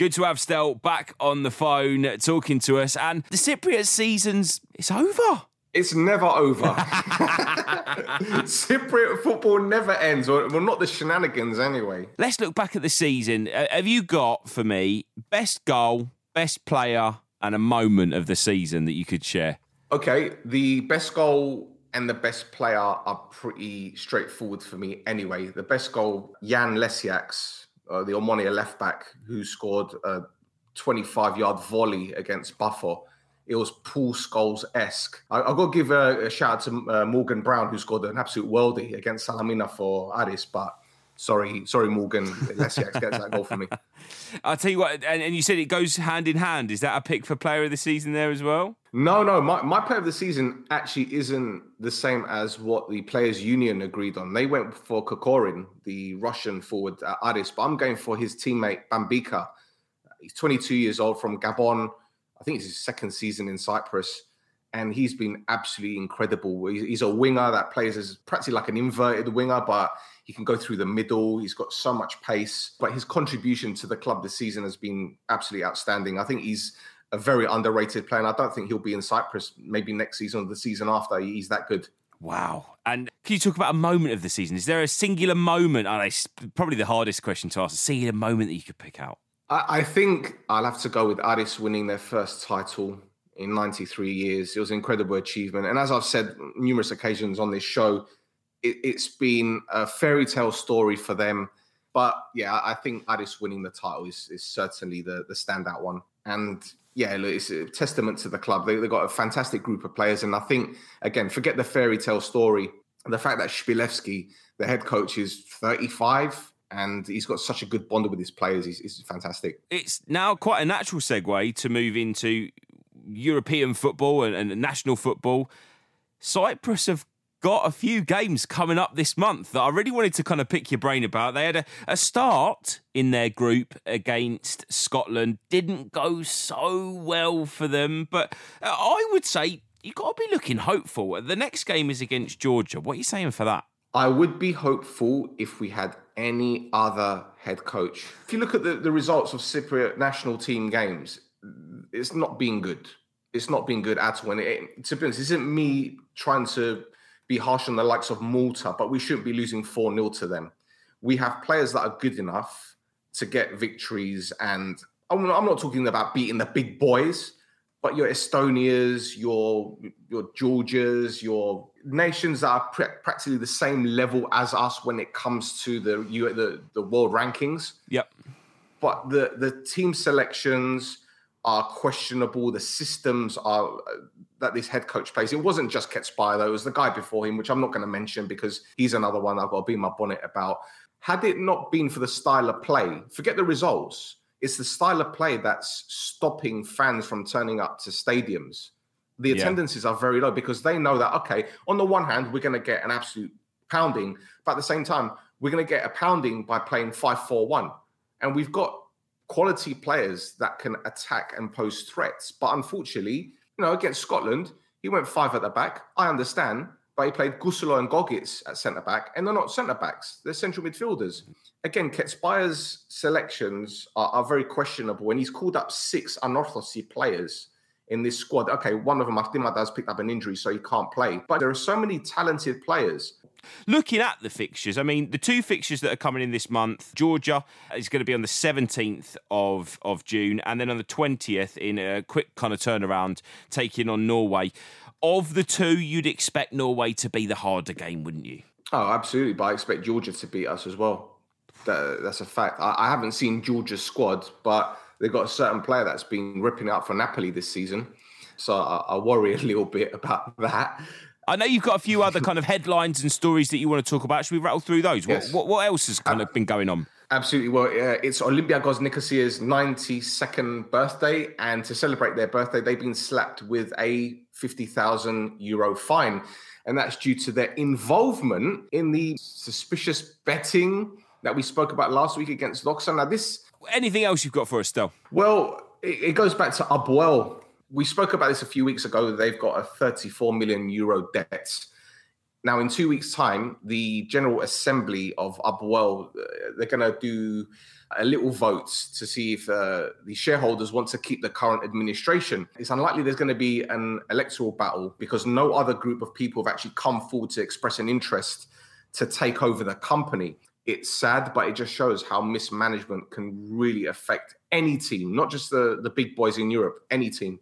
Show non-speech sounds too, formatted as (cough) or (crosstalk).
Good to have Stel back on the phone talking to us. And the Cypriot season's it's over. It's never over. (laughs) (laughs) Cypriot football never ends. Well, not the shenanigans anyway. Let's look back at the season. Uh, have you got for me best goal, best player, and a moment of the season that you could share? Okay, the best goal and the best player are pretty straightforward for me anyway. The best goal, Jan Lecjaks, uh, the Omonia left back, who scored a 25 yard volley against Buffalo. It was Paul Scholes esque. I, have got to give a, a shout out to uh, Morgan Brown, who scored an absolute worldie against Salamina for Aris, but sorry, sorry, Morgan. Lecjaks gets that goal for me. (laughs) I'll tell you what, and, and, you said it goes hand in hand. Is that a pick for player of the season there as well? No, no. My, my player of the season actually isn't the same as what the Players Union agreed on. They went for Kokorin, the Russian forward Aris, but I'm going for his teammate Babicka. He's 22 years old from Gabon. I think it's his second season in Cyprus, and he's been absolutely incredible. He's a winger that plays as practically like an inverted winger, but he can go through the middle. He's got so much pace, but his contribution to the club this season has been absolutely outstanding. I think he's a very underrated player, and I don't think he'll be in Cyprus maybe next season or the season after. He's that good. Wow. And can you talk about a moment of the season? Is there a singular moment? Oh, it's probably the hardest question to ask. See a singular moment that you could pick out? I, think I'll have to go with Aris winning their first title in 93 years. It was an incredible achievement. And as I've said numerous occasions on this show, it, has been a fairy tale story for them. But yeah, I think Aris winning the title is, is certainly the, the standout one. And yeah, it's a testament to the club. They, have got a fantastic group of players. And I think, again, forget the fairy tale story. The fact that Shpilevsky, the head coach, is 35 and he's got such a good bond with his players. He's fantastic. It's now quite a natural segue to move into European football and, and national football. Cyprus have got a few games coming up this month that I really wanted to kind of pick your brain about. They had a, a start in their group against Scotland, didn't go so well for them, but uh, I would say you've got to be looking hopeful. The next game is against Georgia. What are you saying for that? I would be hopeful if we had any other head coach. If you look at the, the results of Cypriot national team games, it's not been good. It's not been good at all. And it, to be honest, isn't me trying to be harsh on the likes of Malta, but we shouldn't be losing 4 0 to them. We have players that are good enough to get victories. And oh, I'm not talking about beating the big boys, but your Estonias, your your Georgias, your nations that are practically the same level as us when it comes to the the, the world rankings. Yep. But the the team selections are questionable. The systems are uh, that this head coach plays. It wasn't just Ketsbaia though; it was the guy before him, which I'm not going to mention because he's another one I've got to be my bonnet about. Had it not been for the style of play, forget the results it's the style of play that's stopping fans from turning up to stadiums. The attendances yeah. are very low because they know that, okay, on the one hand, we're going to get an absolute pounding, but at the same time, we're going to get a pounding by playing 5 4 1. And we've got quality players that can attack and pose threats. But unfortunately, you know, against Scotland, he went five at the back. I understand but he played Gusulo and Gogic at centre back, and they're not centre backs; they're central midfielders. Again, Ketsbaia's selections are, are, very questionable, and he's called up six unorthodox players in this squad. Okay, one of them, Martima, has picked up an injury, so he can't play. But there are so many talented players. Looking at the fixtures, I mean, the two fixtures that are coming in this month, Georgia is going to be on the 17th of, of June, and then on the 20th, in a quick kind of turnaround, taking on Norway of the two, you'd expect Norway to be the harder game, wouldn't you? Oh, absolutely. But I expect Georgia to beat us as well. That, that's a fact. I, I, haven't seen Georgia's squad, but they've got a certain player that's been ripping out for Napoli this season. So I, I worry (laughs) a little bit about that. I know you've got a few other kind of headlines and stories that you want to talk about. Should we rattle through those? Yes. What, what, what else has kind of been going on? Absolutely. Well, uh, it's Olympiacos Nicosia's 92nd birthday, and to celebrate their birthday, they've been slapped with a 50,000 euro fine. And that's due to their involvement in the suspicious betting that we spoke about last week against Doxa. Now, this. Anything else you've got for us, Stel? Well, it, it goes back to APOEL. We spoke about this a few weeks ago. They've got a 34 million euro debt. Now, in two weeks' time, the General Assembly of APOEL, uh, they're going to do a little vote to see if uh, the shareholders want to keep the current administration. It's unlikely there's going to be an electoral battle because no other group of people have actually come forward to express an interest to take over the company. It's sad, but it just shows how mismanagement can really affect any team, not just the, the big boys in Europe, any team.